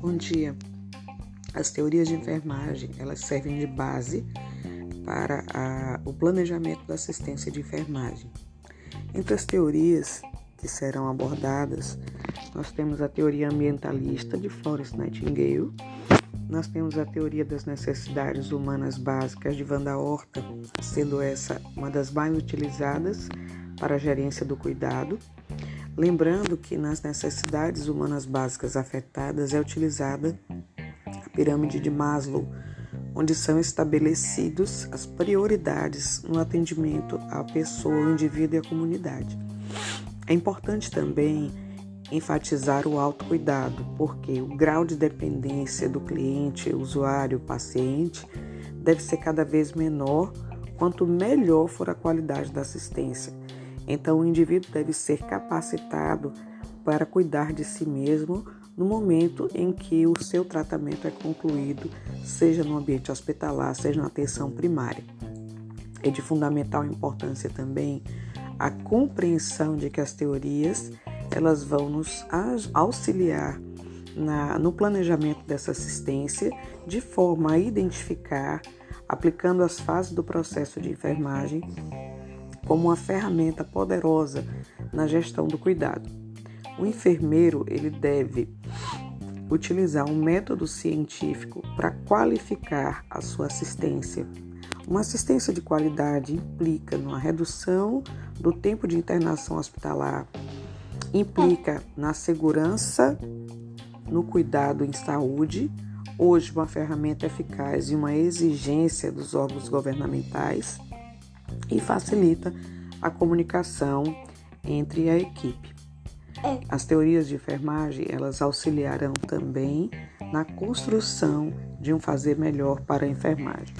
metodologia. As teorias de enfermagem, elas servem de base para a, o planejamento da assistência de enfermagem. Entre as teorias que serão abordadas, nós temos a teoria ambientalista de Florence Nightingale, nós temos a teoria das necessidades humanas básicas de Wanda Horta, sendo essa uma das mais utilizadas para a gerência do cuidado. Lembrando que nas necessidades humanas básicas afetadas é utilizada a pirâmide de Maslow, onde são estabelecidos as prioridades no atendimento à pessoa, ao indivíduo e à comunidade. É importante também enfatizar o autocuidado, porque o grau de dependência do cliente, usuário, paciente deve ser cada vez menor quanto melhor for a qualidade da assistência. Então, o indivíduo deve ser capacitado para cuidar de si mesmo no momento em que o seu tratamento é concluído, seja no ambiente hospitalar, seja na atenção primária. É de fundamental importância também a compreensão de que as teorias elas vão nos auxiliar na, no planejamento dessa assistência de forma a identificar, aplicando as fases do processo de enfermagem, como uma ferramenta poderosa na gestão do cuidado. O enfermeiro ele deve utilizar um método científico para qualificar a sua assistência. Uma assistência de qualidade implica numa redução do tempo de internação hospitalar, implica na segurança, no cuidado em saúde, hoje uma ferramenta eficaz e uma exigência dos órgãos governamentais e facilita a comunicação entre a equipe. É. As teorias de enfermagem, elas auxiliarão também na construção de um fazer melhor para a enfermagem.